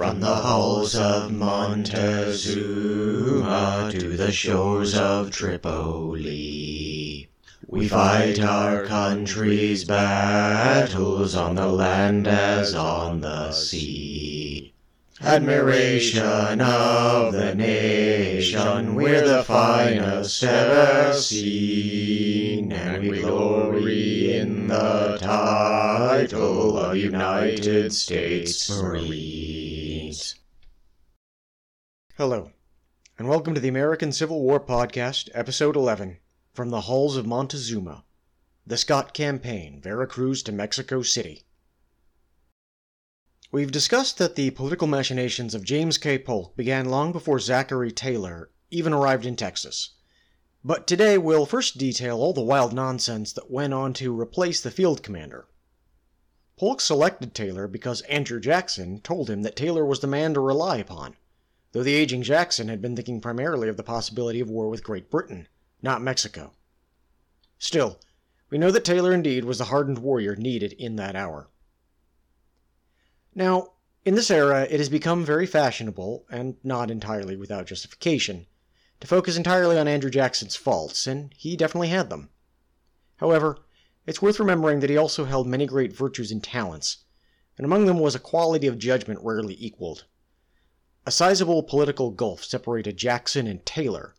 From the halls of Montezuma to the shores of Tripoli, we fight our country's battles on the land as on the sea. Admiration of the nation, we're the finest ever seen, and we glory in the title of United States Marines. Hello, and welcome to the American Civil War Podcast, Episode 11 From the Halls of Montezuma The Scott Campaign, Veracruz to Mexico City. We've discussed that the political machinations of James K. Polk began long before Zachary Taylor even arrived in Texas. But today we'll first detail all the wild nonsense that went on to replace the field commander. Polk selected Taylor because Andrew Jackson told him that Taylor was the man to rely upon, though the aging Jackson had been thinking primarily of the possibility of war with Great Britain, not Mexico. Still, we know that Taylor indeed was the hardened warrior needed in that hour. Now, in this era, it has become very fashionable, and not entirely without justification, to focus entirely on Andrew Jackson's faults, and he definitely had them. However, it's worth remembering that he also held many great virtues and talents, and among them was a quality of judgment rarely equaled. A sizable political gulf separated Jackson and Taylor,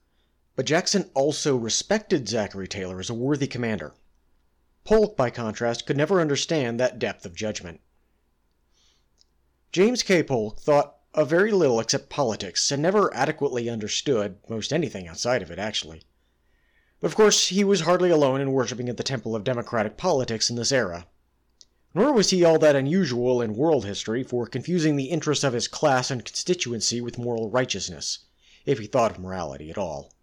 but Jackson also respected Zachary Taylor as a worthy commander. Polk, by contrast, could never understand that depth of judgment. James K. Polk thought of very little except politics, and never adequately understood most anything outside of it, actually. But of course, he was hardly alone in worshipping at the temple of democratic politics in this era. Nor was he all that unusual in world history for confusing the interests of his class and constituency with moral righteousness, if he thought of morality at all.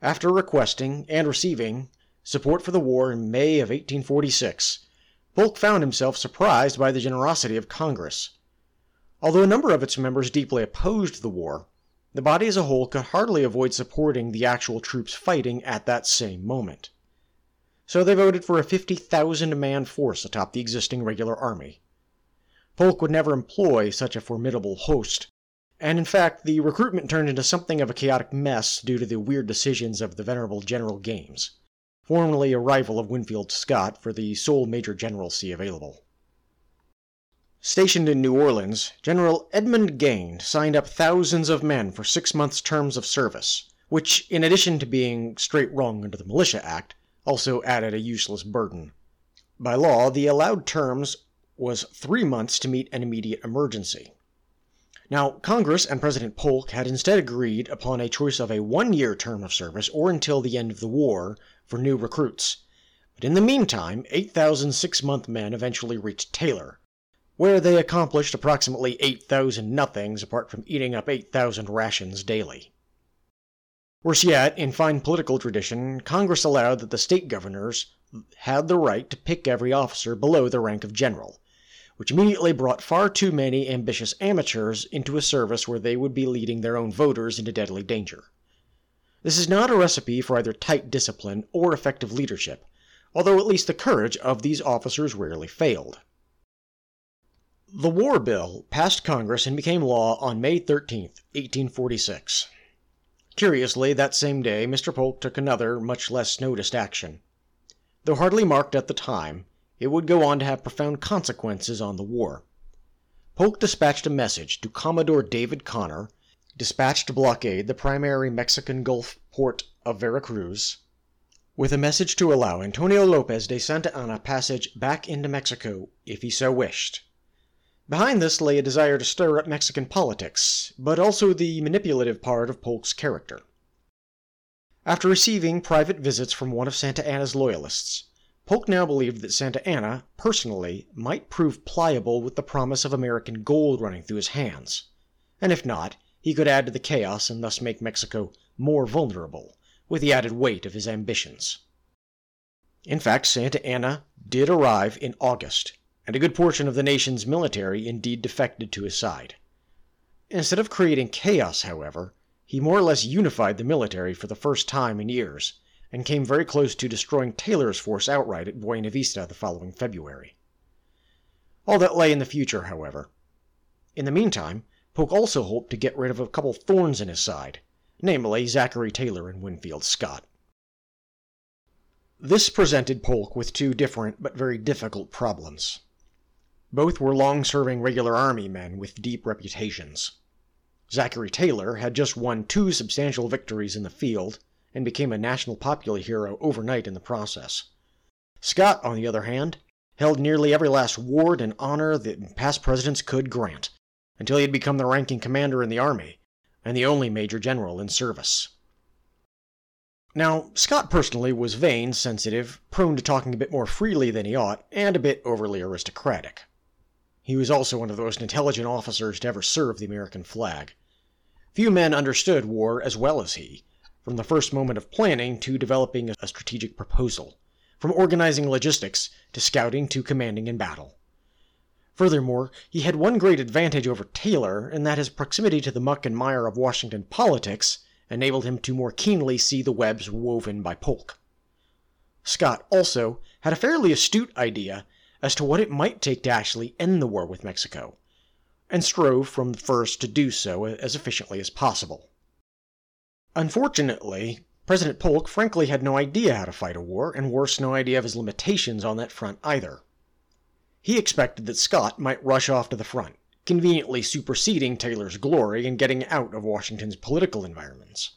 After requesting, and receiving, support for the war in May of 1846, Polk found himself surprised by the generosity of Congress. Although a number of its members deeply opposed the war, the body as a whole could hardly avoid supporting the actual troops fighting at that same moment. So they voted for a 50,000 man force atop the existing regular army. Polk would never employ such a formidable host, and in fact, the recruitment turned into something of a chaotic mess due to the weird decisions of the venerable General Gaines, formerly a rival of Winfield Scott for the sole major generalcy available. Stationed in New Orleans, General Edmund Gaines signed up thousands of men for six months' terms of service, which, in addition to being straight wrong under the Militia Act, also added a useless burden. By law, the allowed terms was three months to meet an immediate emergency. Now, Congress and President Polk had instead agreed upon a choice of a one year term of service or until the end of the war for new recruits. But in the meantime, 8,000 six month men eventually reached Taylor, where they accomplished approximately 8,000 nothings apart from eating up 8,000 rations daily. Worse yet, in fine political tradition, Congress allowed that the state governors had the right to pick every officer below the rank of general, which immediately brought far too many ambitious amateurs into a service where they would be leading their own voters into deadly danger. This is not a recipe for either tight discipline or effective leadership, although at least the courage of these officers rarely failed. The War Bill passed Congress and became law on May 13, 1846. Curiously, that same day, Mr. Polk took another, much less noticed action. Though hardly marked at the time, it would go on to have profound consequences on the war. Polk dispatched a message to Commodore David Conner, dispatched to blockade the primary Mexican Gulf port of Veracruz, with a message to allow Antonio Lopez de Santa Anna passage back into Mexico if he so wished. Behind this lay a desire to stir up Mexican politics, but also the manipulative part of Polk's character. After receiving private visits from one of Santa Anna's loyalists, Polk now believed that Santa Anna, personally, might prove pliable with the promise of American gold running through his hands, and if not, he could add to the chaos and thus make Mexico more vulnerable, with the added weight of his ambitions. In fact, Santa Anna did arrive in August, and a good portion of the nation's military indeed defected to his side. Instead of creating chaos, however, he more or less unified the military for the first time in years, and came very close to destroying Taylor's force outright at Buena Vista the following February. All that lay in the future, however. In the meantime, Polk also hoped to get rid of a couple thorns in his side, namely Zachary Taylor and Winfield Scott. This presented Polk with two different but very difficult problems. Both were long serving regular army men with deep reputations. Zachary Taylor had just won two substantial victories in the field and became a national popular hero overnight in the process. Scott, on the other hand, held nearly every last ward and honor that past presidents could grant, until he had become the ranking commander in the Army and the only major general in service. Now, Scott personally was vain, sensitive, prone to talking a bit more freely than he ought, and a bit overly aristocratic. He was also one of the most intelligent officers to ever serve the American flag. Few men understood war as well as he, from the first moment of planning to developing a strategic proposal, from organizing logistics to scouting to commanding in battle. Furthermore, he had one great advantage over Taylor in that his proximity to the muck and mire of Washington politics enabled him to more keenly see the webs woven by Polk. Scott also had a fairly astute idea as to what it might take to actually end the war with Mexico, and strove from the first to do so as efficiently as possible. Unfortunately, President Polk frankly had no idea how to fight a war, and worse, no idea of his limitations on that front either. He expected that Scott might rush off to the front, conveniently superseding Taylor's glory and getting out of Washington's political environments.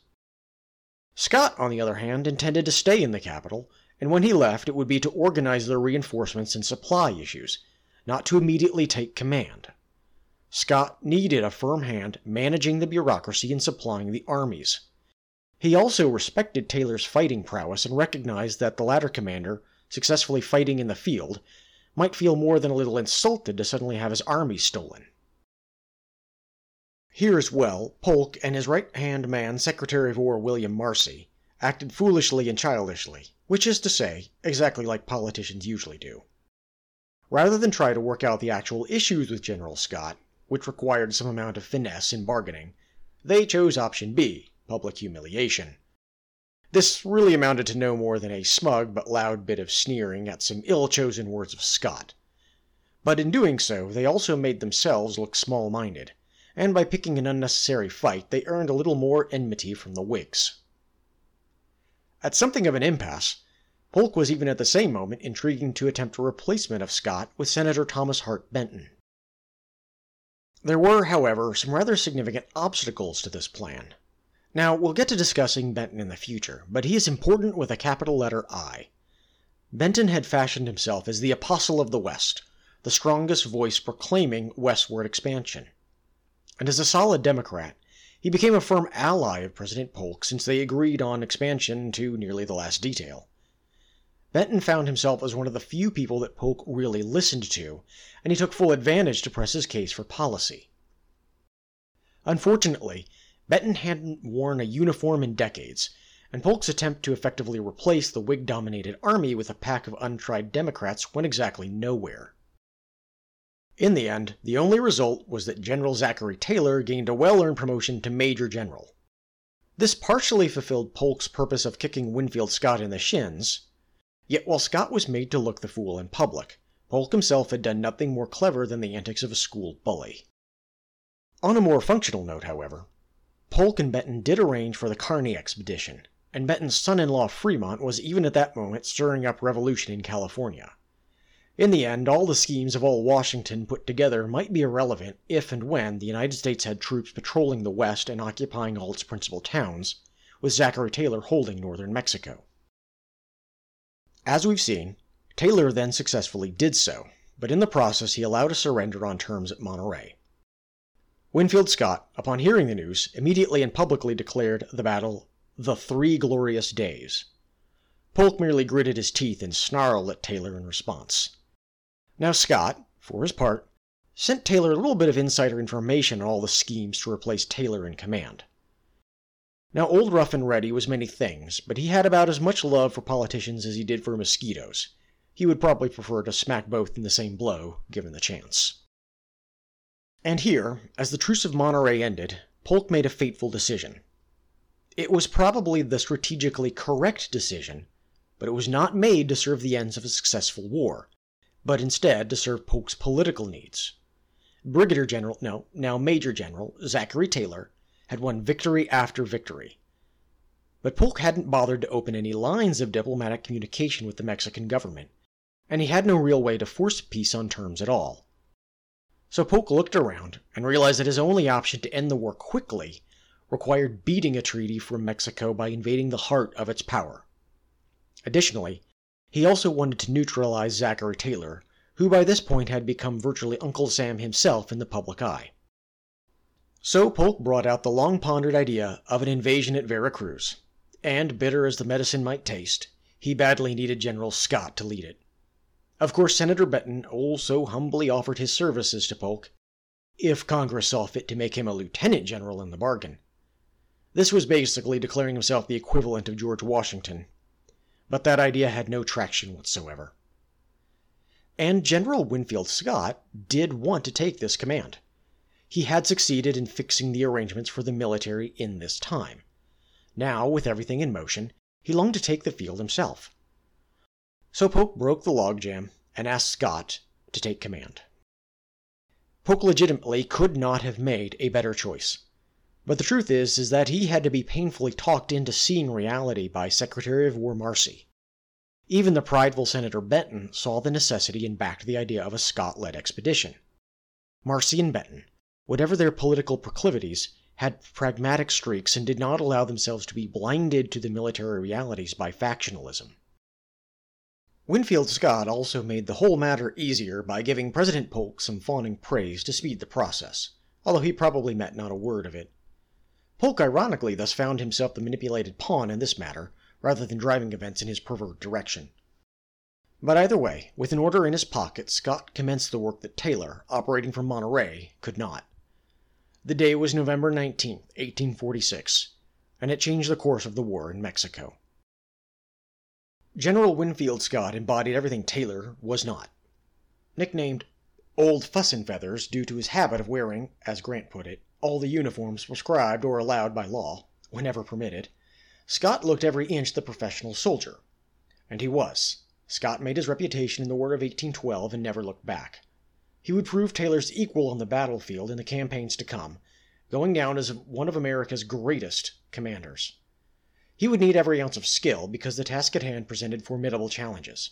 Scott, on the other hand, intended to stay in the capital and when he left it would be to organize their reinforcements and supply issues, not to immediately take command. Scott needed a firm hand managing the bureaucracy and supplying the armies. He also respected Taylor's fighting prowess and recognized that the latter commander, successfully fighting in the field, might feel more than a little insulted to suddenly have his army stolen. Here as well, Polk and his right hand man, Secretary of War William Marcy, acted foolishly and childishly, which is to say, exactly like politicians usually do. Rather than try to work out the actual issues with General Scott, which required some amount of finesse in bargaining, they chose option B, public humiliation. This really amounted to no more than a smug but loud bit of sneering at some ill chosen words of Scott. But in doing so, they also made themselves look small minded, and by picking an unnecessary fight, they earned a little more enmity from the Whigs. At something of an impasse, Polk was even at the same moment intriguing to attempt a replacement of Scott with Senator Thomas Hart Benton. There were, however, some rather significant obstacles to this plan. Now, we'll get to discussing Benton in the future, but he is important with a capital letter I. Benton had fashioned himself as the apostle of the West, the strongest voice proclaiming westward expansion. And as a solid Democrat, he became a firm ally of President Polk since they agreed on expansion to nearly the last detail. Benton found himself as one of the few people that Polk really listened to, and he took full advantage to press his case for policy. Unfortunately, Benton hadn't worn a uniform in decades, and Polk's attempt to effectively replace the Whig dominated army with a pack of untried Democrats went exactly nowhere. In the end, the only result was that General Zachary Taylor gained a well earned promotion to Major General. This partially fulfilled Polk's purpose of kicking Winfield Scott in the shins, yet while Scott was made to look the fool in public, Polk himself had done nothing more clever than the antics of a school bully. On a more functional note, however, Polk and Benton did arrange for the Kearny expedition, and Benton's son in law Fremont was even at that moment stirring up revolution in California. In the end, all the schemes of all Washington put together might be irrelevant if and when the United States had troops patrolling the West and occupying all its principal towns, with Zachary Taylor holding northern Mexico. As we've seen, Taylor then successfully did so, but in the process he allowed a surrender on terms at Monterey. Winfield Scott, upon hearing the news, immediately and publicly declared the battle the Three Glorious Days. Polk merely gritted his teeth and snarled at Taylor in response. Now Scott, for his part, sent Taylor a little bit of insider information on all the schemes to replace Taylor in command. Now, old Rough and Ready was many things, but he had about as much love for politicians as he did for mosquitoes. He would probably prefer to smack both in the same blow, given the chance. And here, as the Truce of Monterey ended, Polk made a fateful decision. It was probably the strategically correct decision, but it was not made to serve the ends of a successful war, but instead to serve Polk's political needs. Brigadier General, no, now Major General, Zachary Taylor had won victory after victory. But Polk hadn't bothered to open any lines of diplomatic communication with the Mexican government, and he had no real way to force peace on terms at all. So Polk looked around and realized that his only option to end the war quickly required beating a treaty from Mexico by invading the heart of its power. Additionally, he also wanted to neutralize Zachary Taylor, who by this point had become virtually Uncle Sam himself in the public eye. So Polk brought out the long pondered idea of an invasion at Vera Cruz, and bitter as the medicine might taste, he badly needed General Scott to lead it. Of course, Senator Benton also humbly offered his services to Polk, if Congress saw fit to make him a lieutenant general in the bargain. This was basically declaring himself the equivalent of George Washington, but that idea had no traction whatsoever. And General Winfield Scott did want to take this command. He had succeeded in fixing the arrangements for the military in this time. Now, with everything in motion, he longed to take the field himself. So Polk broke the logjam and asked Scott to take command. Polk legitimately could not have made a better choice. But the truth is, is that he had to be painfully talked into seeing reality by Secretary of War Marcy. Even the prideful Senator Benton saw the necessity and backed the idea of a Scott-led expedition. Marcy and Benton, whatever their political proclivities, had pragmatic streaks and did not allow themselves to be blinded to the military realities by factionalism. Winfield Scott also made the whole matter easier by giving President Polk some fawning praise to speed the process, although he probably meant not a word of it. Polk ironically thus found himself the manipulated pawn in this matter, rather than driving events in his preferred direction. But either way, with an order in his pocket, Scott commenced the work that Taylor, operating from Monterey, could not. The day was November 19, 1846, and it changed the course of the war in Mexico. General Winfield Scott embodied everything Taylor was not. Nicknamed Old Fuss and Feathers due to his habit of wearing, as Grant put it, all the uniforms prescribed or allowed by law, whenever permitted, Scott looked every inch the professional soldier. And he was. Scott made his reputation in the War of 1812 and never looked back. He would prove Taylor's equal on the battlefield in the campaigns to come, going down as one of America's greatest commanders. He would need every ounce of skill because the task at hand presented formidable challenges.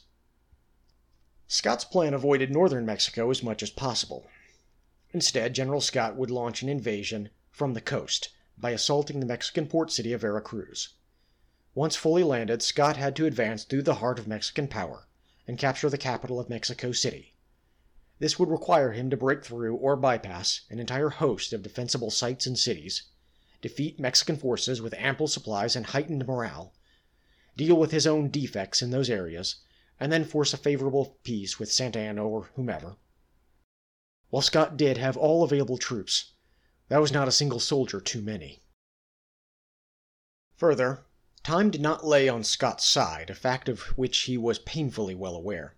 Scott's plan avoided northern Mexico as much as possible. Instead, General Scott would launch an invasion from the coast by assaulting the Mexican port city of Vera Cruz. Once fully landed, Scott had to advance through the heart of Mexican power and capture the capital of Mexico City. This would require him to break through or bypass an entire host of defensible sites and cities, defeat Mexican forces with ample supplies and heightened morale, deal with his own defects in those areas, and then force a favorable peace with Santa Anna or whomever. While Scott did have all available troops, that was not a single soldier too many. Further, time did not lay on Scott's side, a fact of which he was painfully well aware.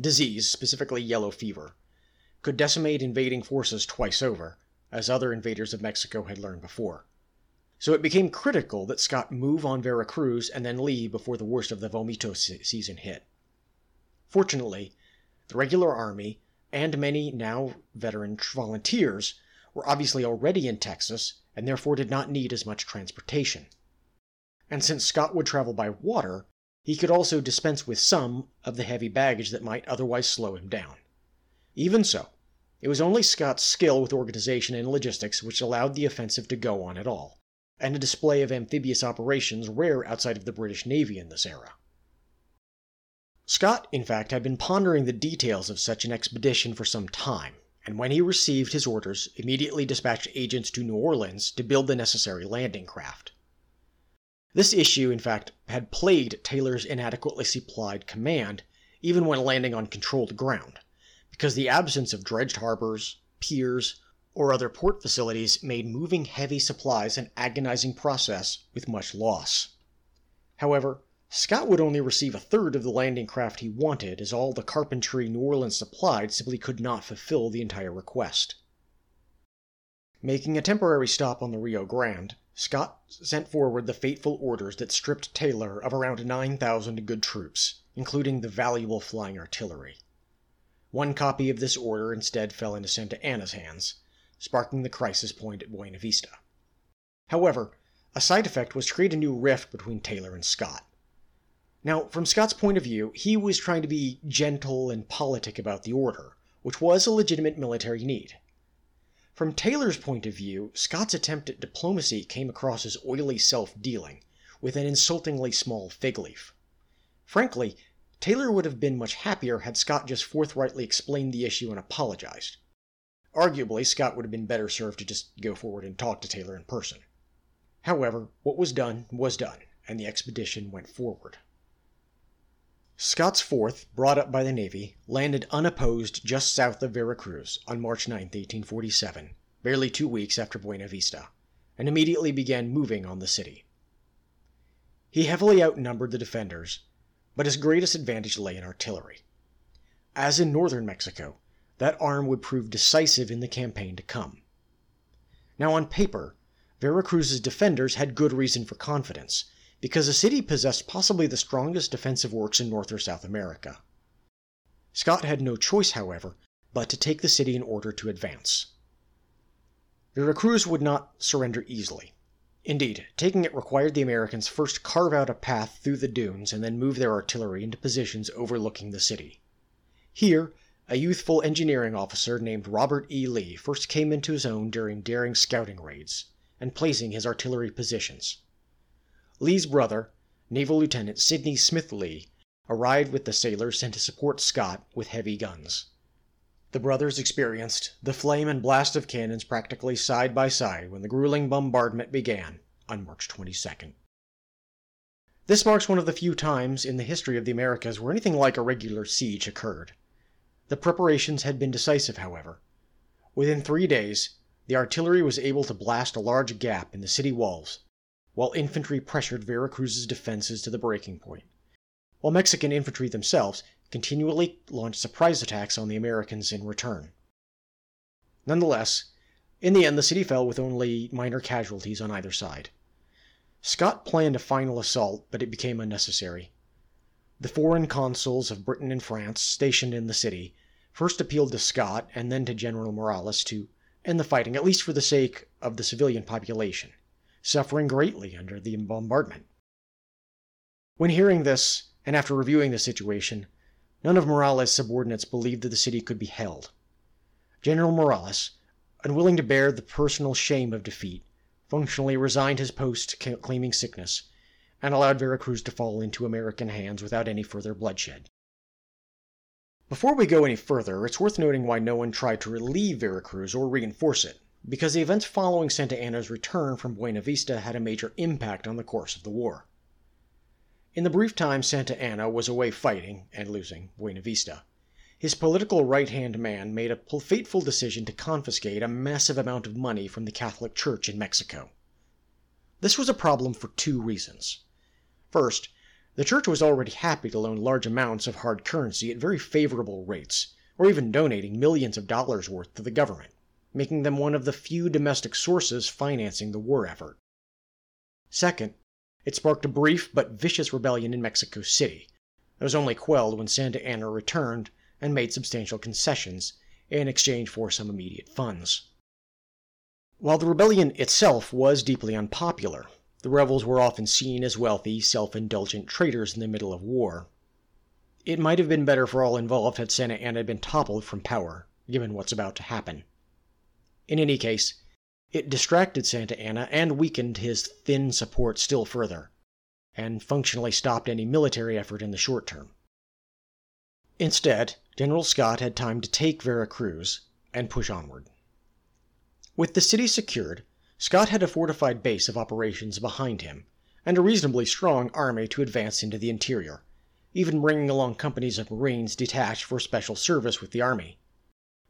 Disease, specifically yellow fever, could decimate invading forces twice over, as other invaders of Mexico had learned before. So it became critical that Scott move on Vera Cruz and then leave before the worst of the vomito season hit. Fortunately, the regular army and many now veteran volunteers were obviously already in Texas and therefore did not need as much transportation. And since Scott would travel by water, he could also dispense with some of the heavy baggage that might otherwise slow him down. Even so, it was only Scott's skill with organization and logistics which allowed the offensive to go on at all, and a display of amphibious operations rare outside of the British Navy in this era. Scott, in fact, had been pondering the details of such an expedition for some time, and when he received his orders, immediately dispatched agents to New Orleans to build the necessary landing craft. This issue, in fact, had plagued Taylor's inadequately supplied command, even when landing on controlled ground, because the absence of dredged harbors, piers, or other port facilities made moving heavy supplies an agonizing process with much loss. However, Scott would only receive a third of the landing craft he wanted, as all the carpentry New Orleans supplied simply could not fulfill the entire request. Making a temporary stop on the Rio Grande, Scott sent forward the fateful orders that stripped Taylor of around 9,000 good troops, including the valuable flying artillery. One copy of this order instead fell into Santa Anna's hands, sparking the crisis point at Buena Vista. However, a side effect was to create a new rift between Taylor and Scott. Now, from Scott's point of view, he was trying to be gentle and politic about the order, which was a legitimate military need. From Taylor's point of view, Scott's attempt at diplomacy came across as oily self dealing, with an insultingly small fig leaf. Frankly, Taylor would have been much happier had Scott just forthrightly explained the issue and apologized. Arguably, Scott would have been better served to just go forward and talk to Taylor in person. However, what was done was done, and the expedition went forward. Scott's Fourth, brought up by the Navy, landed unopposed just south of Veracruz on March 9, 1847, barely two weeks after Buena Vista, and immediately began moving on the city. He heavily outnumbered the defenders, but his greatest advantage lay in artillery. As in northern Mexico, that arm would prove decisive in the campaign to come. Now, on paper, Veracruz's defenders had good reason for confidence, because the city possessed possibly the strongest defensive works in North or South America. Scott had no choice, however, but to take the city in order to advance. Veracruz would not surrender easily. Indeed, taking it required the Americans first carve out a path through the dunes and then move their artillery into positions overlooking the city. Here, a youthful engineering officer named Robert E. Lee first came into his own during daring scouting raids and placing his artillery positions. Lee's brother, Naval Lieutenant Sidney Smith Lee, arrived with the sailors sent to support Scott with heavy guns. The brothers experienced the flame and blast of cannons practically side by side when the grueling bombardment began on March 22nd. This marks one of the few times in the history of the Americas where anything like a regular siege occurred. The preparations had been decisive, however. Within three days, the artillery was able to blast a large gap in the city walls, while infantry pressured Veracruz's defenses to the breaking point, while Mexican infantry themselves continually launched surprise attacks on the Americans in return. Nonetheless, in the end, the city fell with only minor casualties on either side. Scott planned a final assault, but it became unnecessary. The foreign consuls of Britain and France stationed in the city first appealed to Scott and then to General Morales to end the fighting, at least for the sake of the civilian population, suffering greatly under the bombardment. When hearing this, and after reviewing the situation, none of Morales' subordinates believed that the city could be held. General Morales, unwilling to bear the personal shame of defeat, functionally resigned his post claiming sickness, and allowed Veracruz to fall into American hands without any further bloodshed. Before we go any further, it's worth noting why no one tried to relieve Veracruz or reinforce it, because the events following Santa Anna's return from Buena Vista had a major impact on the course of the war. In the brief time Santa Anna was away fighting, and losing, Buena Vista, his political right hand man made a fateful decision to confiscate a massive amount of money from the Catholic Church in Mexico. This was a problem for two reasons. First, the church was already happy to loan large amounts of hard currency at very favorable rates, or even donating millions of dollars worth to the government, making them one of the few domestic sources financing the war effort. Second, it sparked a brief but vicious rebellion in Mexico City that was only quelled when Santa Anna returned and made substantial concessions in exchange for some immediate funds. While the rebellion itself was deeply unpopular, the rebels were often seen as wealthy, self indulgent traitors in the middle of war. It might have been better for all involved had Santa Anna been toppled from power, given what's about to happen. In any case, it distracted Santa Anna and weakened his thin support still further, and functionally stopped any military effort in the short term. Instead, General Scott had time to take Veracruz and push onward. With the city secured, Scott had a fortified base of operations behind him, and a reasonably strong army to advance into the interior, even bringing along companies of Marines detached for special service with the army.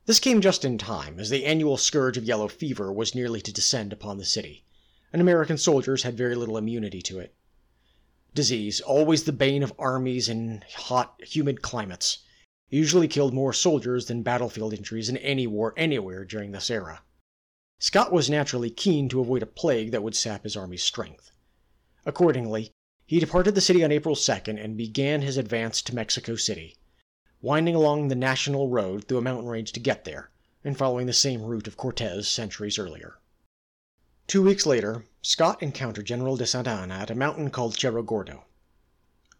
This came just in time, as the annual scourge of yellow fever was nearly to descend upon the city, and American soldiers had very little immunity to it. Disease, always the bane of armies in hot, humid climates, usually killed more soldiers than battlefield injuries in any war anywhere during this era. Scott was naturally keen to avoid a plague that would sap his army's strength. Accordingly, he departed the city on April 2nd and began his advance to Mexico City, winding along the National Road through a mountain range to get there, and following the same route of Cortez centuries earlier. Two weeks later, Scott encountered General de Santa Anna at a mountain called Cerro Gordo.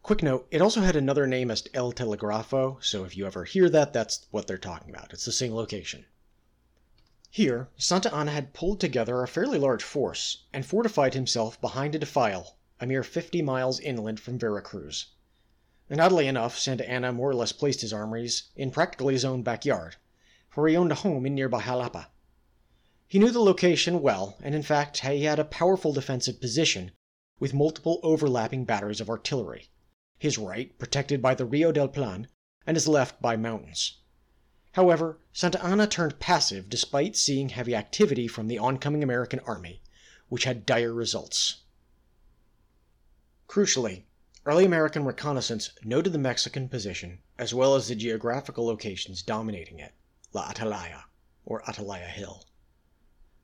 Quick note, it also had another name as El Telegrafo, so if you ever hear that, that's what they're talking about. It's the same location. Here, Santa Anna had pulled together a fairly large force and fortified himself behind a defile a mere 50 miles inland from Vera Cruz. And oddly enough, Santa Anna more or less placed his armories in practically his own backyard, for he owned a home in nearby Jalapa. He knew the location well, and in fact, he had a powerful defensive position with multiple overlapping batteries of artillery his right protected by the Rio del Plan, and his left by mountains. However, Santa Anna turned passive despite seeing heavy activity from the oncoming American army, which had dire results. Crucially, early American reconnaissance noted the Mexican position as well as the geographical locations dominating it, La Atalaya, or Atalaya Hill.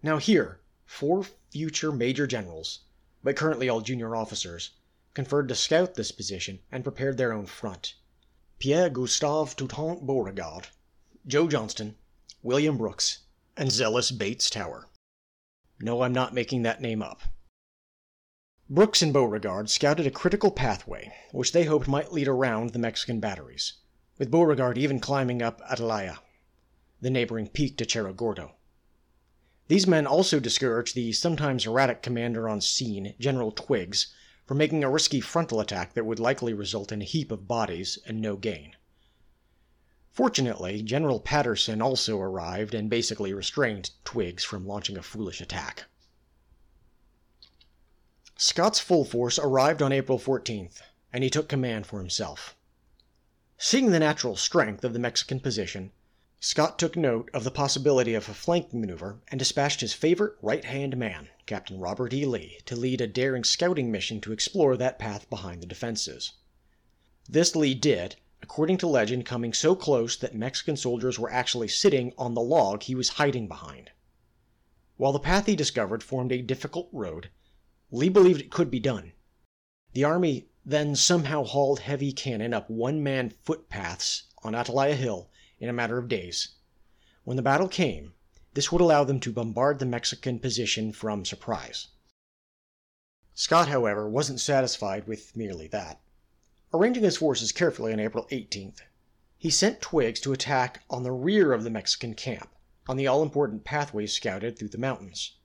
Now here, four future major generals, but currently all junior officers, conferred to scout this position and prepared their own front. Pierre Gustave Toutant Beauregard, Joe Johnston, William Brooks, and zealous Bates Tower. No, I'm not making that name up. Brooks and Beauregard scouted a critical pathway, which they hoped might lead around the Mexican batteries, with Beauregard even climbing up Atalaya, the neighboring peak to Cerro Gordo. These men also discouraged the sometimes erratic commander on scene, General Twiggs, from making a risky frontal attack that would likely result in a heap of bodies and no gain. Fortunately, General Patterson also arrived and basically restrained Twiggs from launching a foolish attack. Scott's full force arrived on April 14th, and he took command for himself. Seeing the natural strength of the Mexican position, Scott took note of the possibility of a flanking maneuver and dispatched his favorite right hand man, Captain Robert E. Lee, to lead a daring scouting mission to explore that path behind the defenses. This Lee did, according to legend, coming so close that Mexican soldiers were actually sitting on the log he was hiding behind. While the path he discovered formed a difficult road, Lee believed it could be done. The army then somehow hauled heavy cannon up one man footpaths on Atalaya Hill in a matter of days. When the battle came, this would allow them to bombard the Mexican position from surprise. Scott, however, wasn't satisfied with merely that. Arranging his forces carefully on April 18th, he sent Twiggs to attack on the rear of the Mexican camp, on the all important pathway scouted through the mountains.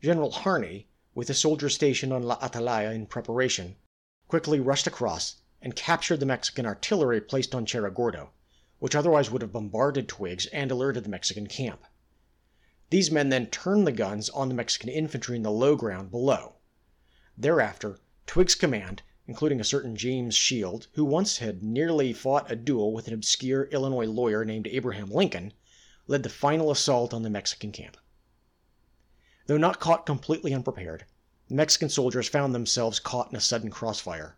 General Harney, with a soldier stationed on La Atalaya in preparation, quickly rushed across and captured the Mexican artillery placed on Cerro Gordo which otherwise would have bombarded Twiggs and alerted the Mexican camp. These men then turned the guns on the Mexican infantry in the low ground below. Thereafter, Twiggs' command, including a certain James Shield, who once had nearly fought a duel with an obscure Illinois lawyer named Abraham Lincoln, led the final assault on the Mexican camp. Though not caught completely unprepared, the Mexican soldiers found themselves caught in a sudden crossfire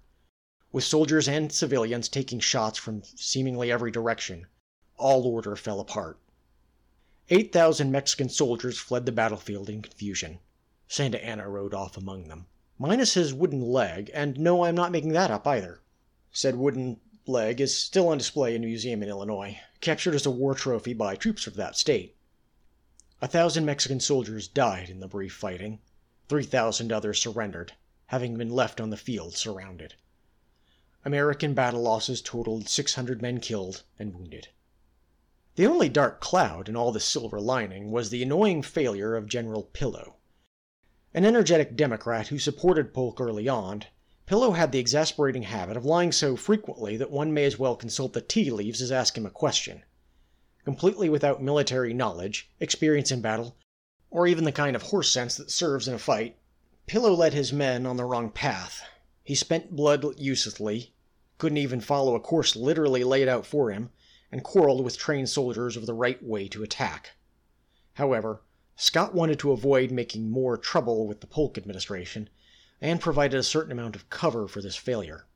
with soldiers and civilians taking shots from seemingly every direction. All order fell apart. 8,000 Mexican soldiers fled the battlefield in confusion. Santa Anna rode off among them, minus his wooden leg, and no, I'm not making that up either. Said wooden leg is still on display in a museum in Illinois, captured as a war trophy by troops of that state. A thousand Mexican soldiers died in the brief fighting. 3,000 others surrendered, having been left on the field surrounded. American battle losses totaled 600 men killed and wounded. The only dark cloud in all this silver lining was the annoying failure of General Pillow. An energetic Democrat who supported Polk early on, Pillow had the exasperating habit of lying so frequently that one may as well consult the tea leaves as ask him a question. Completely without military knowledge, experience in battle, or even the kind of horse sense that serves in a fight, Pillow led his men on the wrong path. He spent blood uselessly, couldn't even follow a course literally laid out for him, and quarreled with trained soldiers over the right way to attack. However, Scott wanted to avoid making more trouble with the Polk administration, and provided a certain amount of cover for this failure.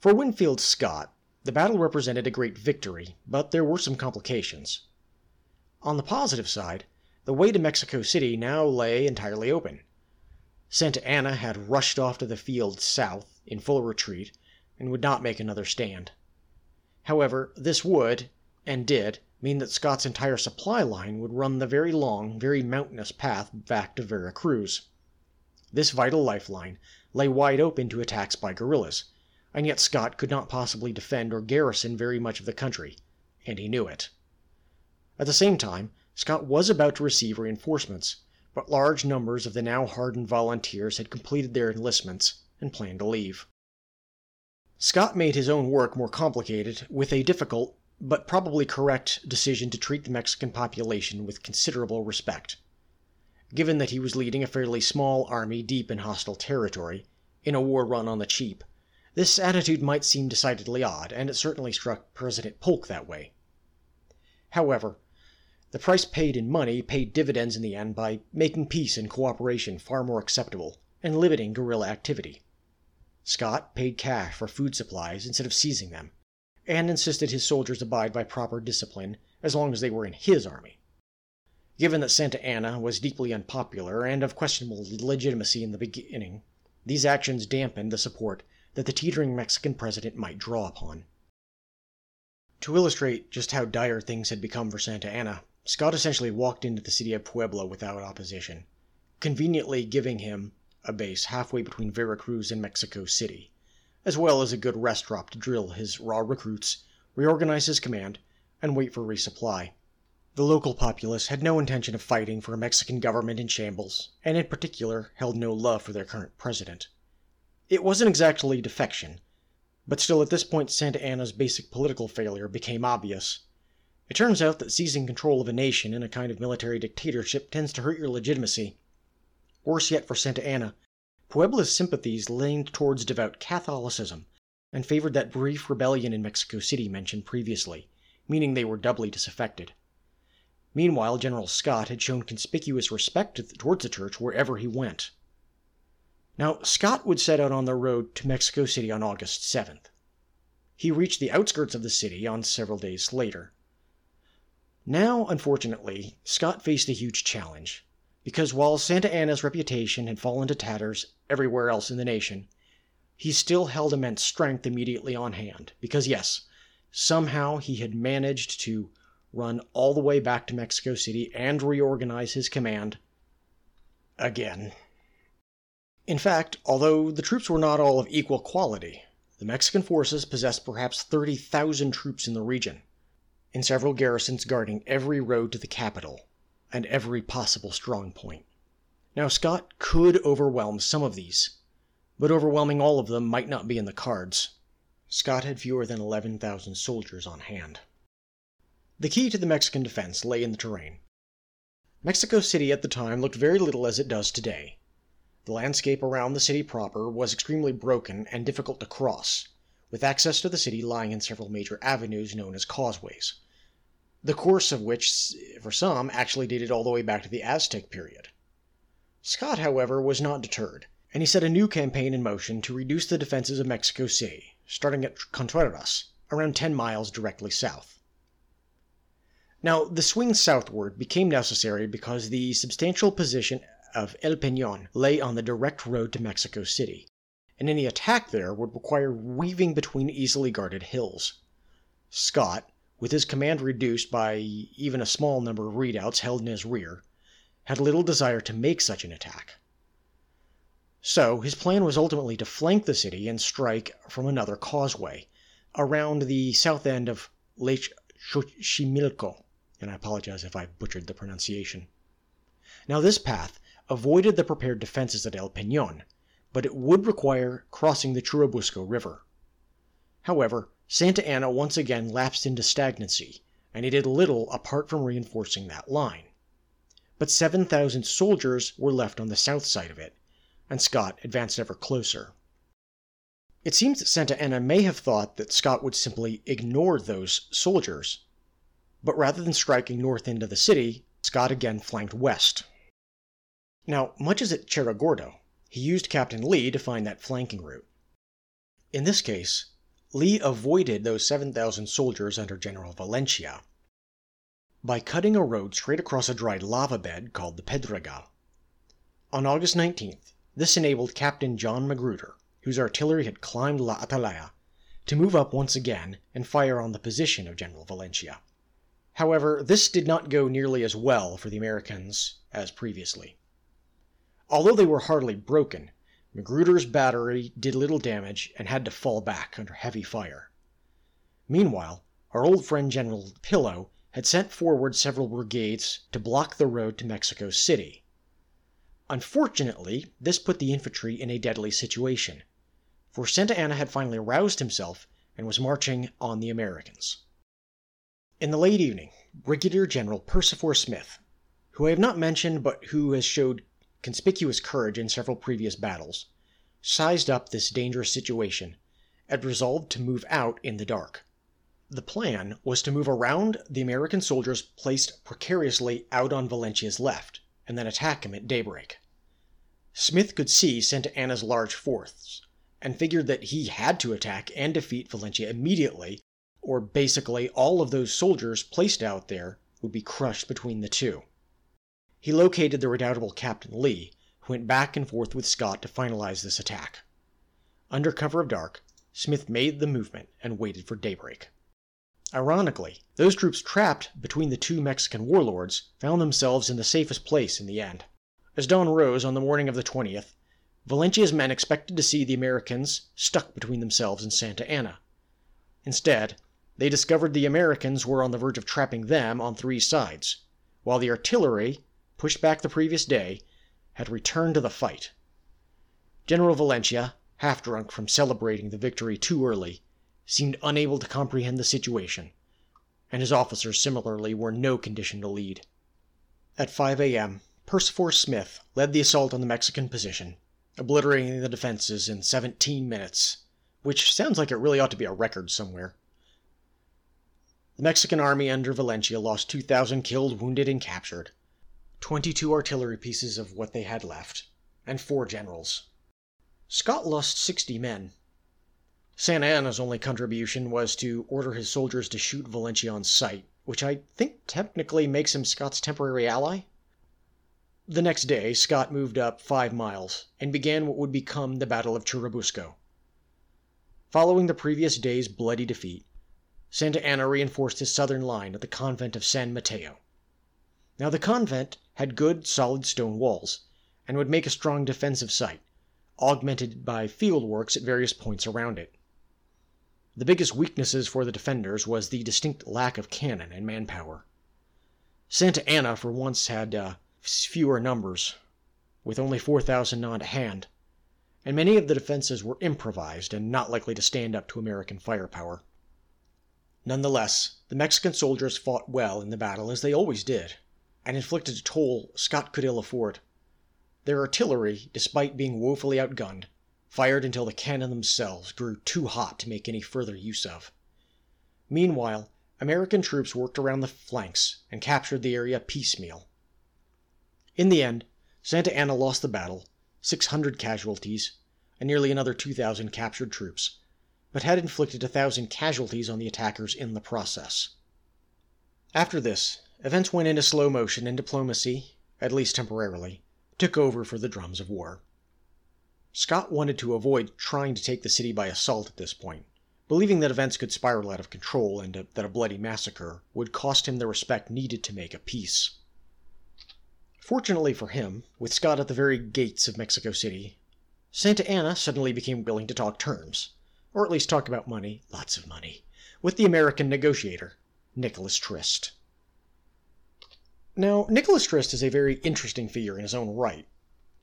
For Winfield Scott, the battle represented a great victory, but there were some complications. On the positive side, the way to Mexico City now lay entirely open. Santa Anna had rushed off to the field south in full retreat and would not make another stand. However, this would, and did, mean that Scott's entire supply line would run the very long, very mountainous path back to Vera Cruz. This vital lifeline lay wide open to attacks by guerrillas, and yet Scott could not possibly defend or garrison very much of the country, and he knew it. At the same time, Scott was about to receive reinforcements, but large numbers of the now hardened volunteers had completed their enlistments and planned to leave. Scott made his own work more complicated with a difficult, but probably correct, decision to treat the Mexican population with considerable respect. Given that he was leading a fairly small army deep in hostile territory, in a war run on the cheap, this attitude might seem decidedly odd, and it certainly struck President Polk that way. However, the price paid in money paid dividends in the end by making peace and cooperation far more acceptable and limiting guerrilla activity. Scott paid cash for food supplies instead of seizing them, and insisted his soldiers abide by proper discipline as long as they were in his army. Given that Santa Anna was deeply unpopular and of questionable legitimacy in the beginning, these actions dampened the support that the teetering Mexican president might draw upon. To illustrate just how dire things had become for Santa Anna, Scott essentially walked into the city of Puebla without opposition, conveniently giving him a base halfway between Vera Cruz and Mexico City, as well as a good rest drop to drill his raw recruits, reorganize his command, and wait for resupply. The local populace had no intention of fighting for a Mexican government in shambles, and in particular held no love for their current president. It wasn't exactly defection, but still at this point Santa Anna's basic political failure became obvious. It turns out that seizing control of a nation in a kind of military dictatorship tends to hurt your legitimacy, Worse yet for Santa Anna, Puebla's sympathies leaned towards devout Catholicism and favored that brief rebellion in Mexico City mentioned previously, meaning they were doubly disaffected. Meanwhile, General Scott had shown conspicuous respect towards the church wherever he went. Now, Scott would set out on the road to Mexico City on August 7th. He reached the outskirts of the city on several days later. Now, unfortunately, Scott faced a huge challenge because while Santa Anna's reputation had fallen to tatters everywhere else in the nation, he still held immense strength immediately on hand. Because, yes, somehow he had managed to run all the way back to Mexico City and reorganize his command again. In fact, although the troops were not all of equal quality, the Mexican forces possessed perhaps 30,000 troops in the region, in several garrisons guarding every road to the capital and every possible strong point. Now, Scott could overwhelm some of these, but overwhelming all of them might not be in the cards. Scott had fewer than 11,000 soldiers on hand. The key to the Mexican defense lay in the terrain. Mexico City at the time looked very little as it does today. The landscape around the city proper was extremely broken and difficult to cross, with access to the city lying in several major avenues known as causeways the course of which, for some, actually dated all the way back to the Aztec period. Scott, however, was not deterred, and he set a new campaign in motion to reduce the defenses of Mexico City, starting at Contreras, around 10 miles directly south. Now, the swing southward became necessary because the substantial position of El Peñon lay on the direct road to Mexico City, and any attack there would require weaving between easily guarded hills. Scott, with his command reduced by even a small number of redoubts held in his rear, had little desire to make such an attack. So his plan was ultimately to flank the city and strike from another causeway, around the south end of Lake Xochimilco, and I apologize if I butchered the pronunciation. Now this path avoided the prepared defenses at El Peñon, but it would require crossing the Churubusco River. However, Santa Anna once again lapsed into stagnancy, and he did little apart from reinforcing that line. But 7,000 soldiers were left on the south side of it, and Scott advanced ever closer. It seems that Santa Anna may have thought that Scott would simply ignore those soldiers, but rather than striking north into the city, Scott again flanked west. Now, much as at Cerro he used Captain Lee to find that flanking route. In this case, Lee avoided those 7,000 soldiers under General Valencia by cutting a road straight across a dried lava bed called the Pedregal. On August 19th, this enabled Captain John Magruder, whose artillery had climbed La Atalaya, to move up once again and fire on the position of General Valencia. However, this did not go nearly as well for the Americans as previously. Although they were hardly broken, Magruder's battery did little damage and had to fall back under heavy fire. Meanwhile, our old friend General Pillow had sent forward several brigades to block the road to Mexico City. Unfortunately, this put the infantry in a deadly situation, for Santa Anna had finally roused himself and was marching on the Americans. In the late evening, Brigadier General Persifor Smith, who I have not mentioned but who has showed conspicuous courage in several previous battles, sized up this dangerous situation and resolved to move out in the dark. The plan was to move around the American soldiers placed precariously out on Valencia's left, and then attack him at daybreak. Smith could see Santa Anna's large force, and figured that he had to attack and defeat Valencia immediately, or basically all of those soldiers placed out there would be crushed between the two. He located the redoubtable Captain Lee, who went back and forth with Scott to finalize this attack. Under cover of dark, Smith made the movement and waited for daybreak. Ironically, those troops trapped between the two Mexican warlords found themselves in the safest place in the end. As dawn rose on the morning of the 20th, Valencia's men expected to see the Americans stuck between themselves and Santa Anna. Instead, they discovered the Americans were on the verge of trapping them on three sides, while the artillery, pushed back the previous day, had returned to the fight. General Valencia, half drunk from celebrating the victory too early, seemed unable to comprehend the situation, and his officers similarly were in no condition to lead. At 5 a.m., Persifor Smith led the assault on the Mexican position, obliterating the defenses in 17 minutes, which sounds like it really ought to be a record somewhere. The Mexican army under Valencia lost 2,000 killed, wounded, and captured, 22 artillery pieces of what they had left, and four generals. Scott lost 60 men, Santa Anna's only contribution was to order his soldiers to shoot Valencia on sight, which I think technically makes him Scott's temporary ally. The next day, Scott moved up five miles and began what would become the Battle of Churubusco. Following the previous day's bloody defeat, Santa Anna reinforced his southern line at the convent of San Mateo. Now, the convent had good, solid stone walls and would make a strong defensive site, augmented by field works at various points around it. The biggest weaknesses for the defenders was the distinct lack of cannon and manpower. Santa Anna for once had uh, fewer numbers, with only 4,000 on hand, and many of the defenses were improvised and not likely to stand up to American firepower. Nonetheless, the Mexican soldiers fought well in the battle as they always did, and inflicted a toll Scott could ill afford. Their artillery, despite being woefully outgunned, fired until the cannon themselves grew too hot to make any further use of. Meanwhile, American troops worked around the flanks and captured the area piecemeal. In the end, Santa Anna lost the battle, 600 casualties, and nearly another 2,000 captured troops, but had inflicted a thousand casualties on the attackers in the process. After this, events went into slow motion and diplomacy, at least temporarily, took over for the drums of war. Scott wanted to avoid trying to take the city by assault at this point, believing that events could spiral out of control and that a bloody massacre would cost him the respect needed to make a peace. Fortunately for him, with Scott at the very gates of Mexico City, Santa Anna suddenly became willing to talk terms, or at least talk about money, lots of money, with the American negotiator, Nicholas Trist. Now, Nicholas Trist is a very interesting figure in his own right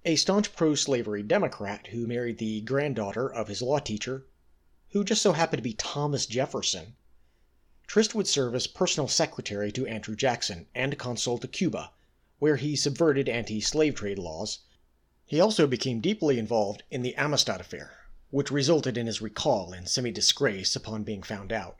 a staunch pro slavery Democrat who married the granddaughter of his law teacher, who just so happened to be Thomas Jefferson. Trist would serve as personal secretary to Andrew Jackson and consul to Cuba, where he subverted anti slave trade laws. He also became deeply involved in the Amistad affair, which resulted in his recall and semi disgrace upon being found out.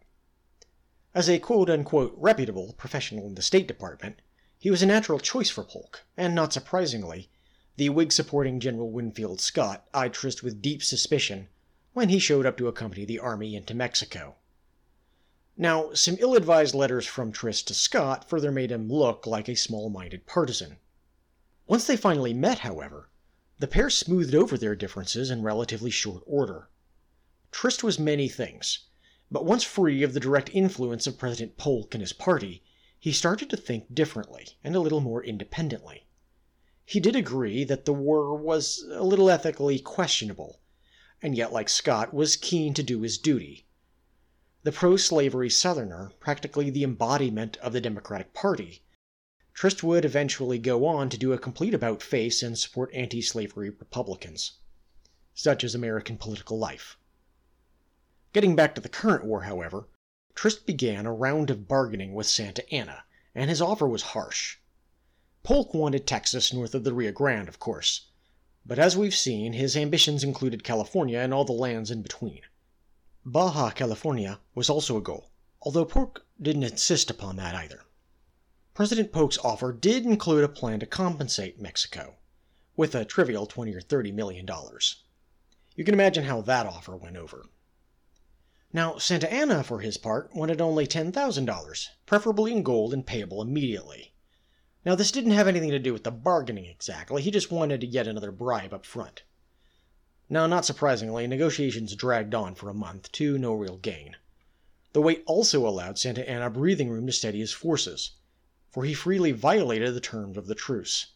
As a quote unquote reputable professional in the State Department, he was a natural choice for Polk, and not surprisingly, the Whig supporting General Winfield Scott eyed Trist with deep suspicion when he showed up to accompany the army into Mexico. Now, some ill advised letters from Trist to Scott further made him look like a small minded partisan. Once they finally met, however, the pair smoothed over their differences in relatively short order. Trist was many things, But once free of the direct influence of President Polk and his party, he started to think differently and a little more independently. He did agree that the war was a little ethically questionable, and yet, like Scott, was keen to do his duty. The pro slavery Southerner, practically the embodiment of the Democratic Party, Trist would eventually go on to do a complete about face and support anti slavery Republicans. Such is American political life. Getting back to the current war, however, Trist began a round of bargaining with Santa Anna, and his offer was harsh. Polk wanted Texas north of the Rio Grande, of course, but as we've seen, his ambitions included California and all the lands in between. Baja California was also a goal, although Polk didn't insist upon that either. President Polk's offer did include a plan to compensate Mexico, with a trivial 20 or 30 million dollars. You can imagine how that offer went over. Now, Santa Anna, for his part, wanted only $10,000, preferably in gold and payable immediately. Now, this didn't have anything to do with the bargaining exactly, he just wanted yet another bribe up front. Now, not surprisingly, negotiations dragged on for a month, to no real gain. The wait also allowed Santa Anna breathing room to steady his forces, for he freely violated the terms of the truce.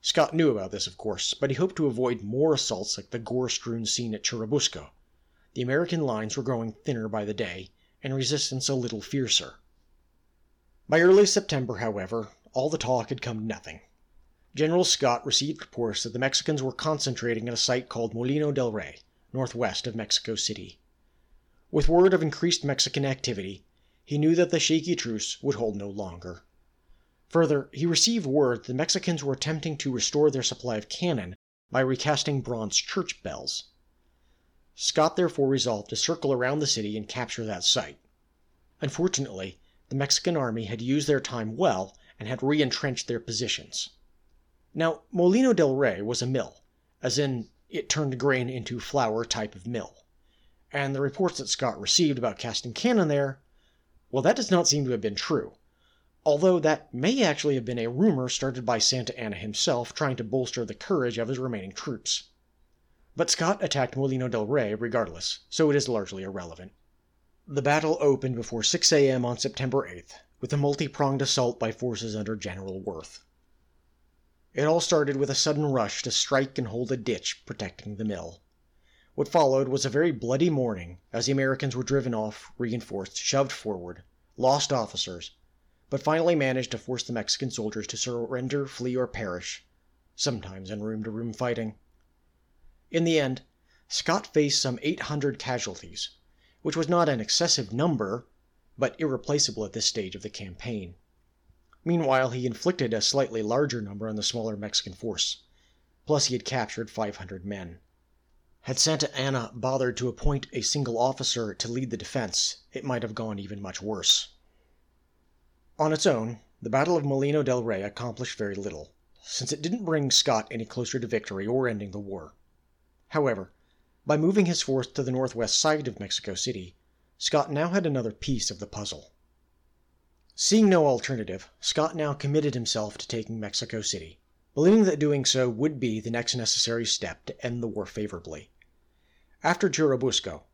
Scott knew about this, of course, but he hoped to avoid more assaults like the gore strewn scene at Churubusco. The American lines were growing thinner by the day, and resistance a little fiercer. By early September, however, all the talk had come to nothing. General Scott received reports that the Mexicans were concentrating at a site called Molino del Rey, northwest of Mexico City. With word of increased Mexican activity, he knew that the shaky truce would hold no longer. Further, he received word that the Mexicans were attempting to restore their supply of cannon by recasting bronze church bells. Scott therefore resolved to circle around the city and capture that site. Unfortunately, the Mexican army had used their time well and had re entrenched their positions. Now, Molino del Rey was a mill, as in it turned grain into flour type of mill. And the reports that Scott received about casting cannon there, well, that does not seem to have been true. Although that may actually have been a rumor started by Santa Anna himself trying to bolster the courage of his remaining troops. But Scott attacked Molino del Rey regardless, so it is largely irrelevant. The battle opened before 6 a.m. on September 8th, with a multi pronged assault by forces under General Worth. It all started with a sudden rush to strike and hold a ditch protecting the mill. What followed was a very bloody morning as the Americans were driven off, reinforced, shoved forward, lost officers, but finally managed to force the Mexican soldiers to surrender, flee, or perish, sometimes in room to room fighting. In the end, Scott faced some 800 casualties, which was not an excessive number, but irreplaceable at this stage of the campaign. Meanwhile, he inflicted a slightly larger number on the smaller Mexican force. Plus, he had captured 500 men. Had Santa Anna bothered to appoint a single officer to lead the defense, it might have gone even much worse. On its own, the Battle of Molino del Rey accomplished very little, since it didn't bring Scott any closer to victory or ending the war. However, by moving his force to the northwest side of Mexico City, Scott now had another piece of the puzzle. Seeing no alternative, Scott now committed himself to taking Mexico City, believing that doing so would be the next necessary step to end the war favorably. After Churubusco,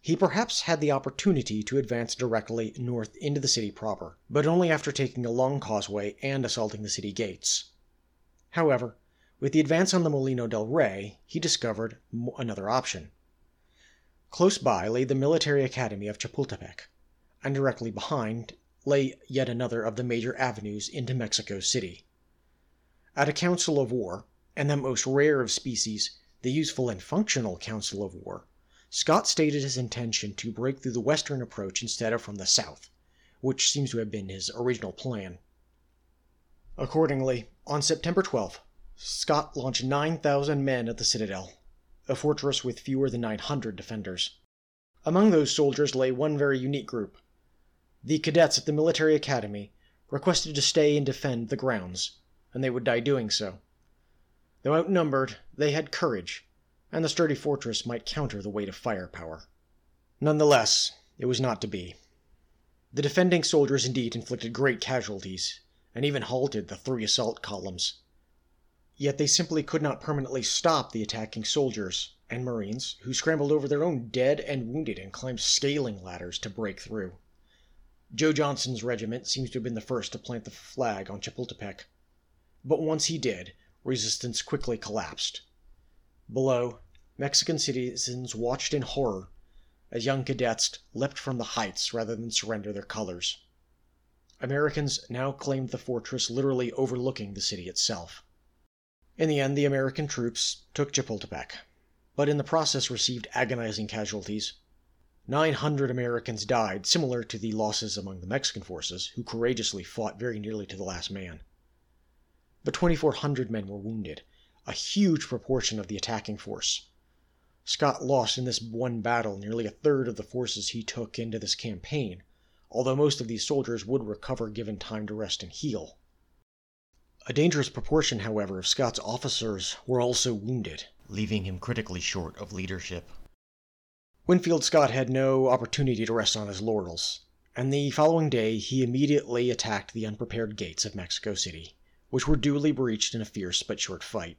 he perhaps had the opportunity to advance directly north into the city proper, but only after taking a long causeway and assaulting the city gates. However, with the advance on the Molino del Rey, he discovered another option. Close by lay the military academy of Chapultepec, and directly behind lay yet another of the major avenues into Mexico City. At a council of war, and that most rare of species, the useful and functional council of war, Scott stated his intention to break through the western approach instead of from the south, which seems to have been his original plan. Accordingly, on September 12th, Scott launched 9,000 men at the citadel, a fortress with fewer than 900 defenders. Among those soldiers lay one very unique group. The cadets at the military academy requested to stay and defend the grounds, and they would die doing so. Though outnumbered, they had courage, and the sturdy fortress might counter the weight of firepower. Nonetheless, it was not to be. The defending soldiers indeed inflicted great casualties, and even halted the three assault columns. Yet they simply could not permanently stop the attacking soldiers, and Marines who scrambled over their own dead and wounded and climbed scaling ladders to break through. Joe Johnston's regiment seems to have been the first to plant the flag on Chapultepec. But once he did, resistance quickly collapsed. Below, Mexican citizens watched in horror as young cadets leapt from the heights rather than surrender their colors. Americans now claimed the fortress literally overlooking the city itself. In the end, the American troops took Chapultepec, but in the process received agonizing casualties. 900 Americans died, similar to the losses among the Mexican forces, who courageously fought very nearly to the last man. But 2,400 men were wounded, a huge proportion of the attacking force. Scott lost in this one battle nearly a third of the forces he took into this campaign, although most of these soldiers would recover given time to rest and heal. A dangerous proportion, however, of Scott's officers were also wounded, leaving him critically short of leadership. Winfield Scott had no opportunity to rest on his laurels, and the following day he immediately attacked the unprepared gates of Mexico City, which were duly breached in a fierce but short fight.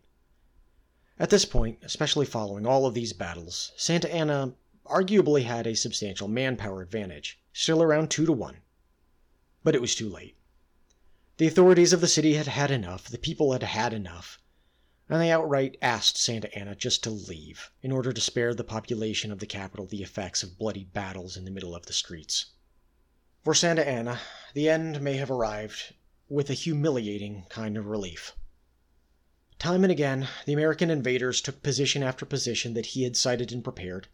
At this point, especially following all of these battles, Santa Anna arguably had a substantial manpower advantage, still around 2 to 1. But it was too late. The authorities of the city had had enough, the people had had enough, and they outright asked Santa Anna just to leave, in order to spare the population of the capital the effects of bloody battles in the middle of the streets. For Santa Anna, the end may have arrived with a humiliating kind of relief. Time and again, the American invaders took position after position that he had sighted and prepared,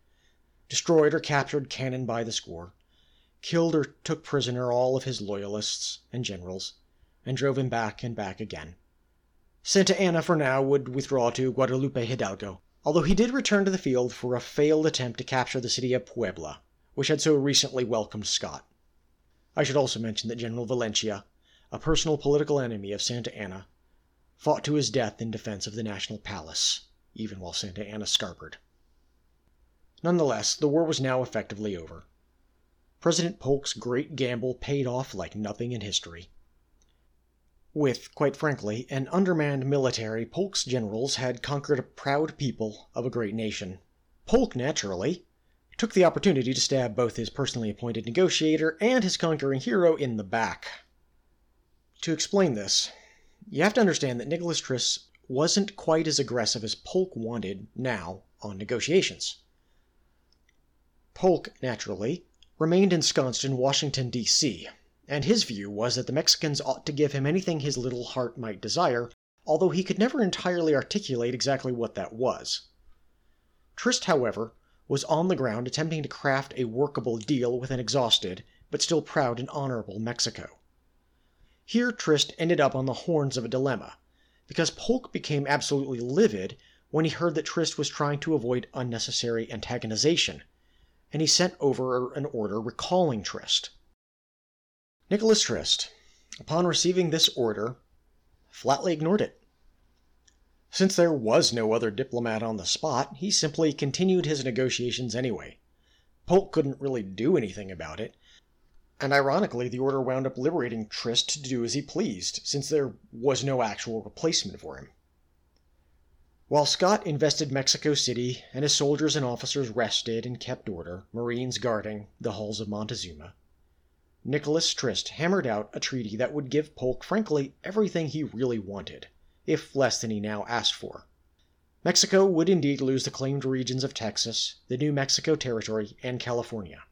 destroyed or captured cannon by the score, killed or took prisoner all of his loyalists and generals, and drove him back and back again. Santa Anna for now would withdraw to Guadalupe Hidalgo, although he did return to the field for a failed attempt to capture the city of Puebla, which had so recently welcomed Scott. I should also mention that General Valencia, a personal political enemy of Santa Anna, fought to his death in defense of the National Palace, even while Santa Anna scarpered. Nonetheless, the war was now effectively over. President Polk's great gamble paid off like nothing in history. With, quite frankly, an undermanned military, Polk's generals had conquered a proud people of a great nation. Polk, naturally, took the opportunity to stab both his personally appointed negotiator and his conquering hero in the back. To explain this, you have to understand that Nicholas Trist wasn't quite as aggressive as Polk wanted now on negotiations. Polk, naturally, remained ensconced in Washington, D.C., and his view was that the Mexicans ought to give him anything his little heart might desire, although he could never entirely articulate exactly what that was. Trist, however, was on the ground attempting to craft a workable deal with an exhausted, but still proud and honorable Mexico. Here Trist ended up on the horns of a dilemma, because Polk became absolutely livid when he heard that Trist was trying to avoid unnecessary antagonization, and he sent over an order recalling Trist. Nicholas Trist, upon receiving this order, flatly ignored it. Since there was no other diplomat on the spot, he simply continued his negotiations anyway. Polk couldn't really do anything about it, and ironically, the order wound up liberating Trist to do as he pleased, since there was no actual replacement for him. While Scott invested Mexico City and his soldiers and officers rested and kept order, Marines guarding the halls of Montezuma, Nicholas Trist hammered out a treaty that would give Polk frankly everything he really wanted, if less than he now asked for. Mexico would indeed lose the claimed regions of Texas, the New Mexico Territory, and California.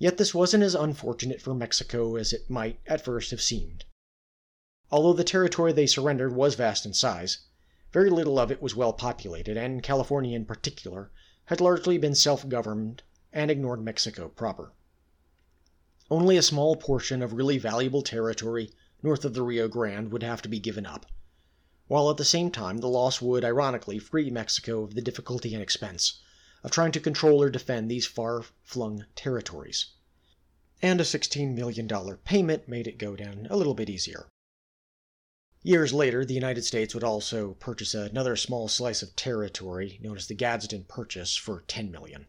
Yet this wasn't as unfortunate for Mexico as it might at first have seemed. Although the territory they surrendered was vast in size, very little of it was well populated, and California in particular had largely been self governed and ignored Mexico proper. Only a small portion of really valuable territory north of the Rio Grande would have to be given up, while at the same time the loss would ironically free Mexico of the difficulty and expense of trying to control or defend these far flung territories. And a $16 million payment made it go down a little bit easier. Years later, the United States would also purchase another small slice of territory known as the Gadsden Purchase for $10 million.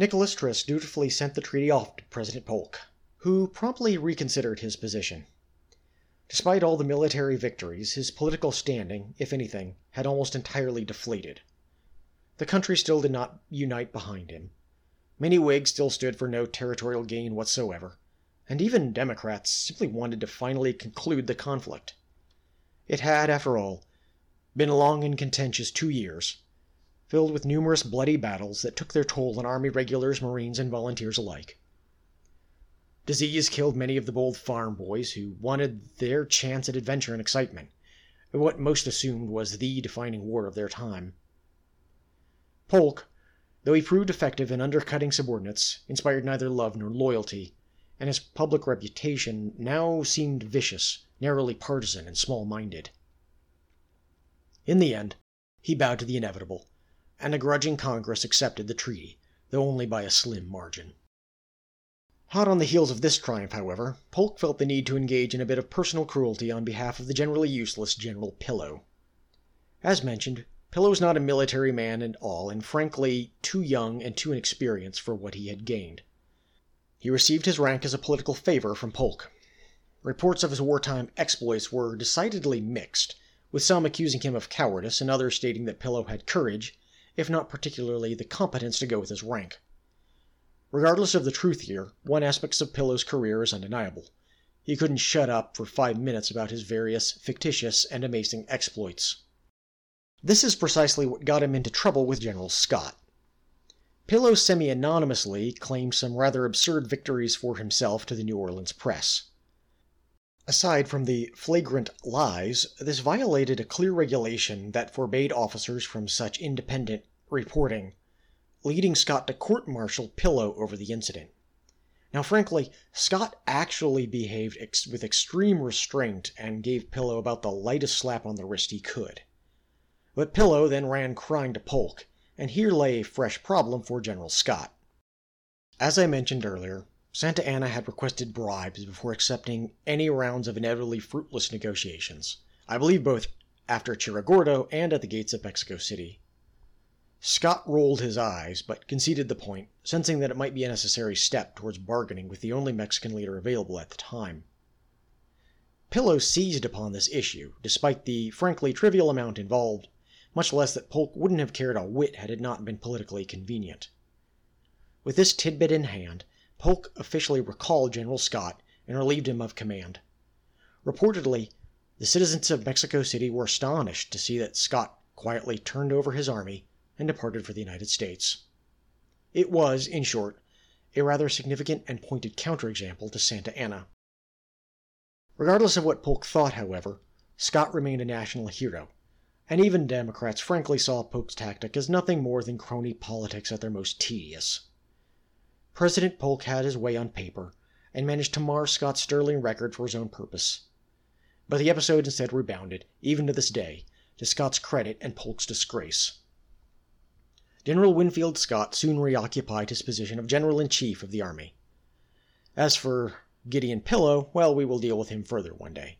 Nicholas Trist dutifully sent the treaty off to President Polk, who promptly reconsidered his position. Despite all the military victories, his political standing, if anything, had almost entirely deflated. the country still did not unite behind him. Many Whigs still stood for no territorial gain whatsoever, and even Democrats simply wanted to finally conclude the conflict. It had, after all, been a long and contentious two years, filled with numerous bloody battles that took their toll on Army regulars, Marines, and volunteers alike. Disease killed many of the bold farm boys who wanted their chance at adventure and excitement, what most assumed was the defining war of their time. Polk, though he proved effective in undercutting subordinates, inspired neither love nor loyalty, and his public reputation now seemed vicious, narrowly partisan, and small minded. In the end, he bowed to the inevitable, and a grudging Congress accepted the treaty, though only by a slim margin. Hot on the heels of this triumph, however, Polk felt the need to engage in a bit of personal cruelty on behalf of the generally useless General Pillow. As mentioned, Pillow was not a military man at all, and frankly too young and too inexperienced for what he had gained. He received his rank as a political favor from Polk. Reports of his wartime exploits were decidedly mixed, with some accusing him of cowardice and others stating that Pillow had courage, if not particularly the competence to go with his rank. Regardless of the truth here, one aspect of Pillow's career is undeniable. He couldn't shut up for five minutes about his various fictitious and amazing exploits. This is precisely what got him into trouble with General Scott. Pillow semi anonymously claimed some rather absurd victories for himself to the New Orleans press. Aside from the flagrant lies, this violated a clear regulation that forbade officers from such independent reporting leading Scott to court martial Pillow over the incident. Now, frankly, Scott actually behaved ex- with extreme restraint and gave Pillow about the lightest slap on the wrist he could. But Pillow then ran crying to Polk, and here lay a fresh problem for General Scott. As I mentioned earlier, Santa Anna had requested bribes before accepting any rounds of inevitably fruitless negotiations, I believe both after Cerro Gordo and at the gates of Mexico City. Scott rolled his eyes, but conceded the point, sensing that it might be a necessary step towards bargaining with the only Mexican leader available at the time. Pillow seized upon this issue, despite the frankly trivial amount involved, much less that Polk wouldn't have cared a whit had it not been politically convenient. With this tidbit in hand, Polk officially recalled General Scott and relieved him of command. Reportedly, the citizens of Mexico City were astonished to see that Scott quietly turned over his army and departed for the United States. It was, in short, a rather significant and pointed counterexample to Santa Anna. Regardless of what Polk thought, however, Scott remained a national hero, and even Democrats frankly saw Polk's tactic as nothing more than crony politics at their most tedious. President Polk had his way on paper, and managed to mar Scott's sterling record for his own purpose. But the episode instead rebounded, even to this day, to Scott's credit and Polk's disgrace. General Winfield Scott soon reoccupied his position of General in Chief of the Army. As for Gideon Pillow, well, we will deal with him further one day.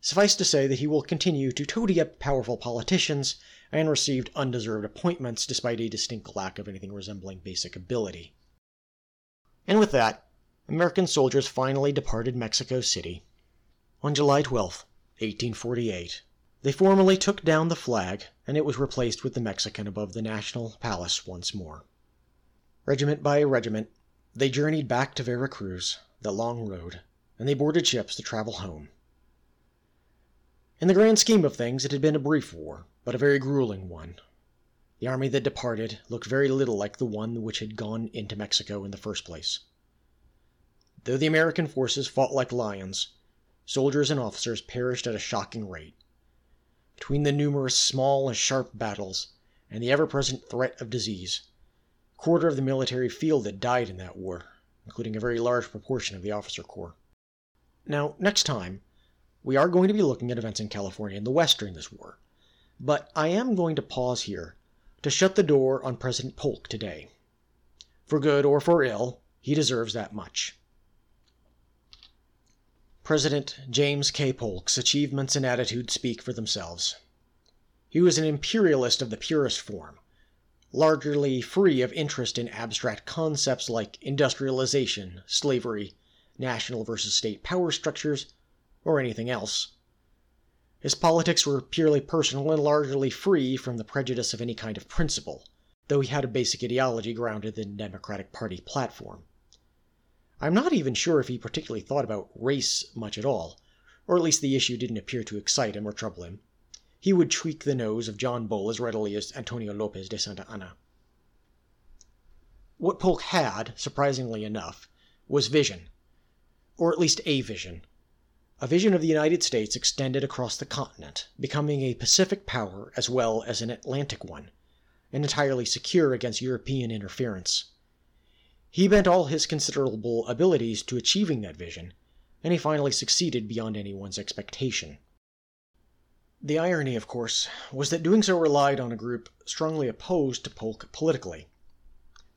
Suffice to say that he will continue to toady up powerful politicians and received undeserved appointments despite a distinct lack of anything resembling basic ability. And with that, American soldiers finally departed Mexico City on July 12, 1848. They formally took down the flag, and it was replaced with the Mexican above the National Palace once more. Regiment by regiment, they journeyed back to Vera Cruz, the long road, and they boarded ships to travel home. In the grand scheme of things, it had been a brief war, but a very grueling one. The army that departed looked very little like the one which had gone into Mexico in the first place. Though the American forces fought like lions, soldiers and officers perished at a shocking rate between the numerous small and sharp battles and the ever present threat of disease. A quarter of the military field had died in that war, including a very large proportion of the officer corps. Now, next time, we are going to be looking at events in California and the West during this war, but I am going to pause here to shut the door on President Polk today. For good or for ill, he deserves that much. President James K. Polk's achievements and attitude speak for themselves. He was an imperialist of the purest form, largely free of interest in abstract concepts like industrialization, slavery, national versus state power structures, or anything else. His politics were purely personal and largely free from the prejudice of any kind of principle, though he had a basic ideology grounded in the Democratic Party platform. I'm not even sure if he particularly thought about race much at all, or at least the issue didn't appear to excite him or trouble him. He would tweak the nose of John Bull as readily as Antonio Lopez de Santa Anna. What Polk had, surprisingly enough, was vision, or at least a vision. A vision of the United States extended across the continent, becoming a Pacific power as well as an Atlantic one, and entirely secure against European interference. He bent all his considerable abilities to achieving that vision, and he finally succeeded beyond anyone's expectation. The irony, of course, was that doing so relied on a group strongly opposed to Polk politically.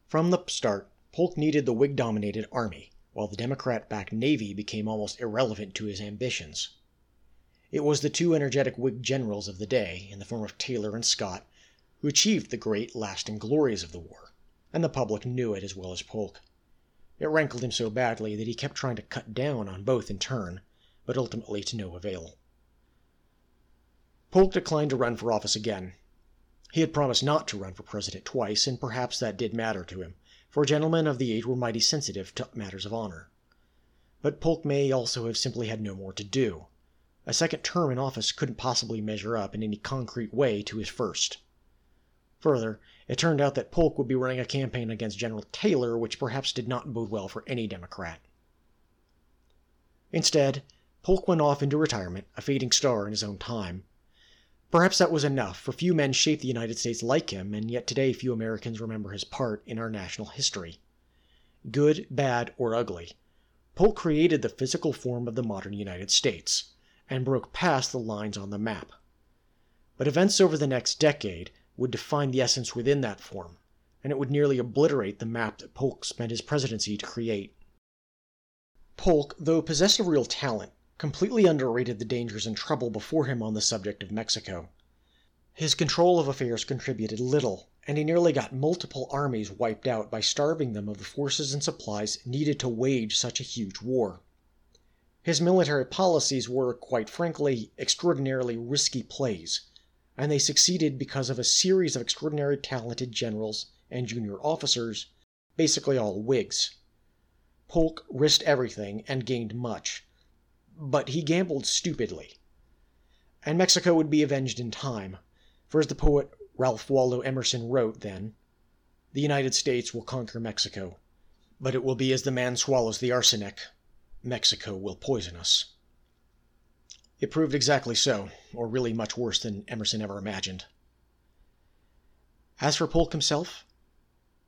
From the start, Polk needed the Whig dominated army while the Democrat backed Navy became almost irrelevant to his ambitions. It was the two energetic Whig generals of the day, in the form of Taylor and Scott, who achieved the great lasting glories of the war, and the public knew it as well as Polk. It rankled him so badly that he kept trying to cut down on both in turn, but ultimately to no avail. Polk declined to run for office again. He had promised not to run for president twice, and perhaps that did matter to him for gentlemen of the age were mighty sensitive to matters of honor. But Polk may also have simply had no more to do. A second term in office couldn't possibly measure up in any concrete way to his first. Further, it turned out that Polk would be running a campaign against General Taylor, which perhaps did not bode well for any Democrat. Instead, Polk went off into retirement, a fading star in his own time, Perhaps that was enough, for few men shaped the United States like him, and yet today few Americans remember his part in our national history. Good, bad, or ugly, Polk created the physical form of the modern United States, and broke past the lines on the map. But events over the next decade would define the essence within that form, and it would nearly obliterate the map that Polk spent his presidency to create. Polk, though possessed of real talent, completely underrated the dangers and trouble before him on the subject of Mexico. His control of affairs contributed little, and he nearly got multiple armies wiped out by starving them of the forces and supplies needed to wage such a huge war. His military policies were, quite frankly, extraordinarily risky plays, and they succeeded because of a series of extraordinarily talented generals and junior officers, basically all Whigs. Polk risked everything and gained much, but he gambled stupidly. And Mexico would be avenged in time, for as the poet Ralph Waldo Emerson wrote then, the United States will conquer Mexico, but it will be as the man swallows the arsenic. Mexico will poison us. It proved exactly so, or really much worse than Emerson ever imagined. As for Polk himself,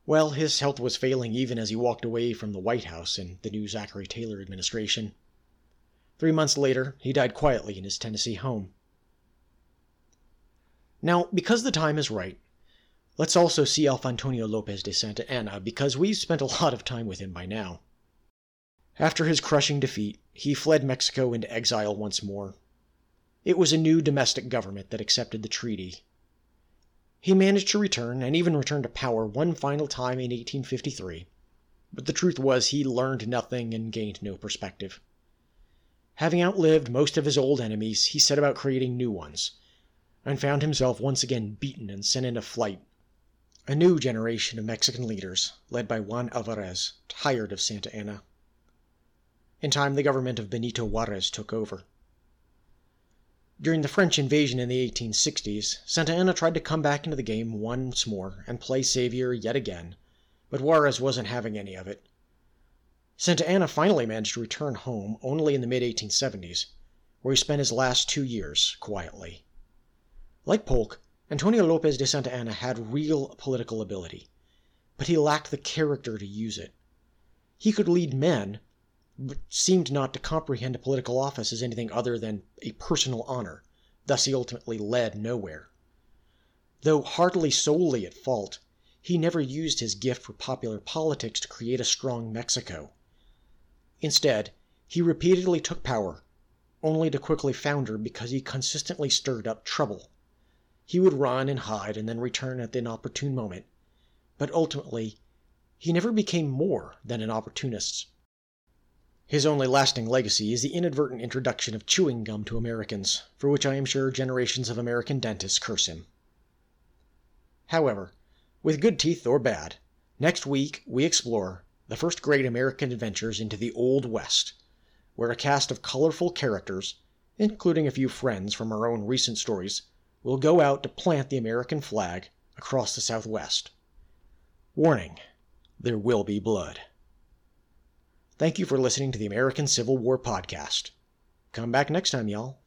well, his health was failing even as he walked away from the White House in the new Zachary Taylor administration. Three months later, he died quietly in his Tennessee home. Now, because the time is right, let's also see Alf Antonio Lopez de Santa Anna because we've spent a lot of time with him by now. After his crushing defeat, he fled Mexico into exile once more. It was a new domestic government that accepted the treaty. He managed to return, and even returned to power one final time in 1853, but the truth was he learned nothing and gained no perspective. Having outlived most of his old enemies, he set about creating new ones, and found himself once again beaten and sent into flight. A new generation of Mexican leaders, led by Juan Alvarez, tired of Santa Anna. In time, the government of Benito Juarez took over. During the French invasion in the 1860s, Santa Anna tried to come back into the game once more and play savior yet again, but Juarez wasn't having any of it. Santa Anna finally managed to return home only in the mid 1870s, where he spent his last two years quietly. Like Polk, Antonio Lopez de Santa Anna had real political ability, but he lacked the character to use it. He could lead men, seemed not to comprehend a political office as anything other than a personal honor, thus he ultimately led nowhere. Though hardly solely at fault, he never used his gift for popular politics to create a strong Mexico. Instead, he repeatedly took power, only to quickly founder because he consistently stirred up trouble. He would run and hide and then return at the inopportune moment, but ultimately he never became more than an opportunist. His only lasting legacy is the inadvertent introduction of chewing gum to Americans, for which I am sure generations of American dentists curse him. However, with good teeth or bad. Next week, we explore the first great American adventures into the Old West, where a cast of colorful characters, including a few friends from our own recent stories, will go out to plant the American flag across the Southwest. Warning there will be blood. Thank you for listening to the American Civil War podcast. Come back next time, y'all.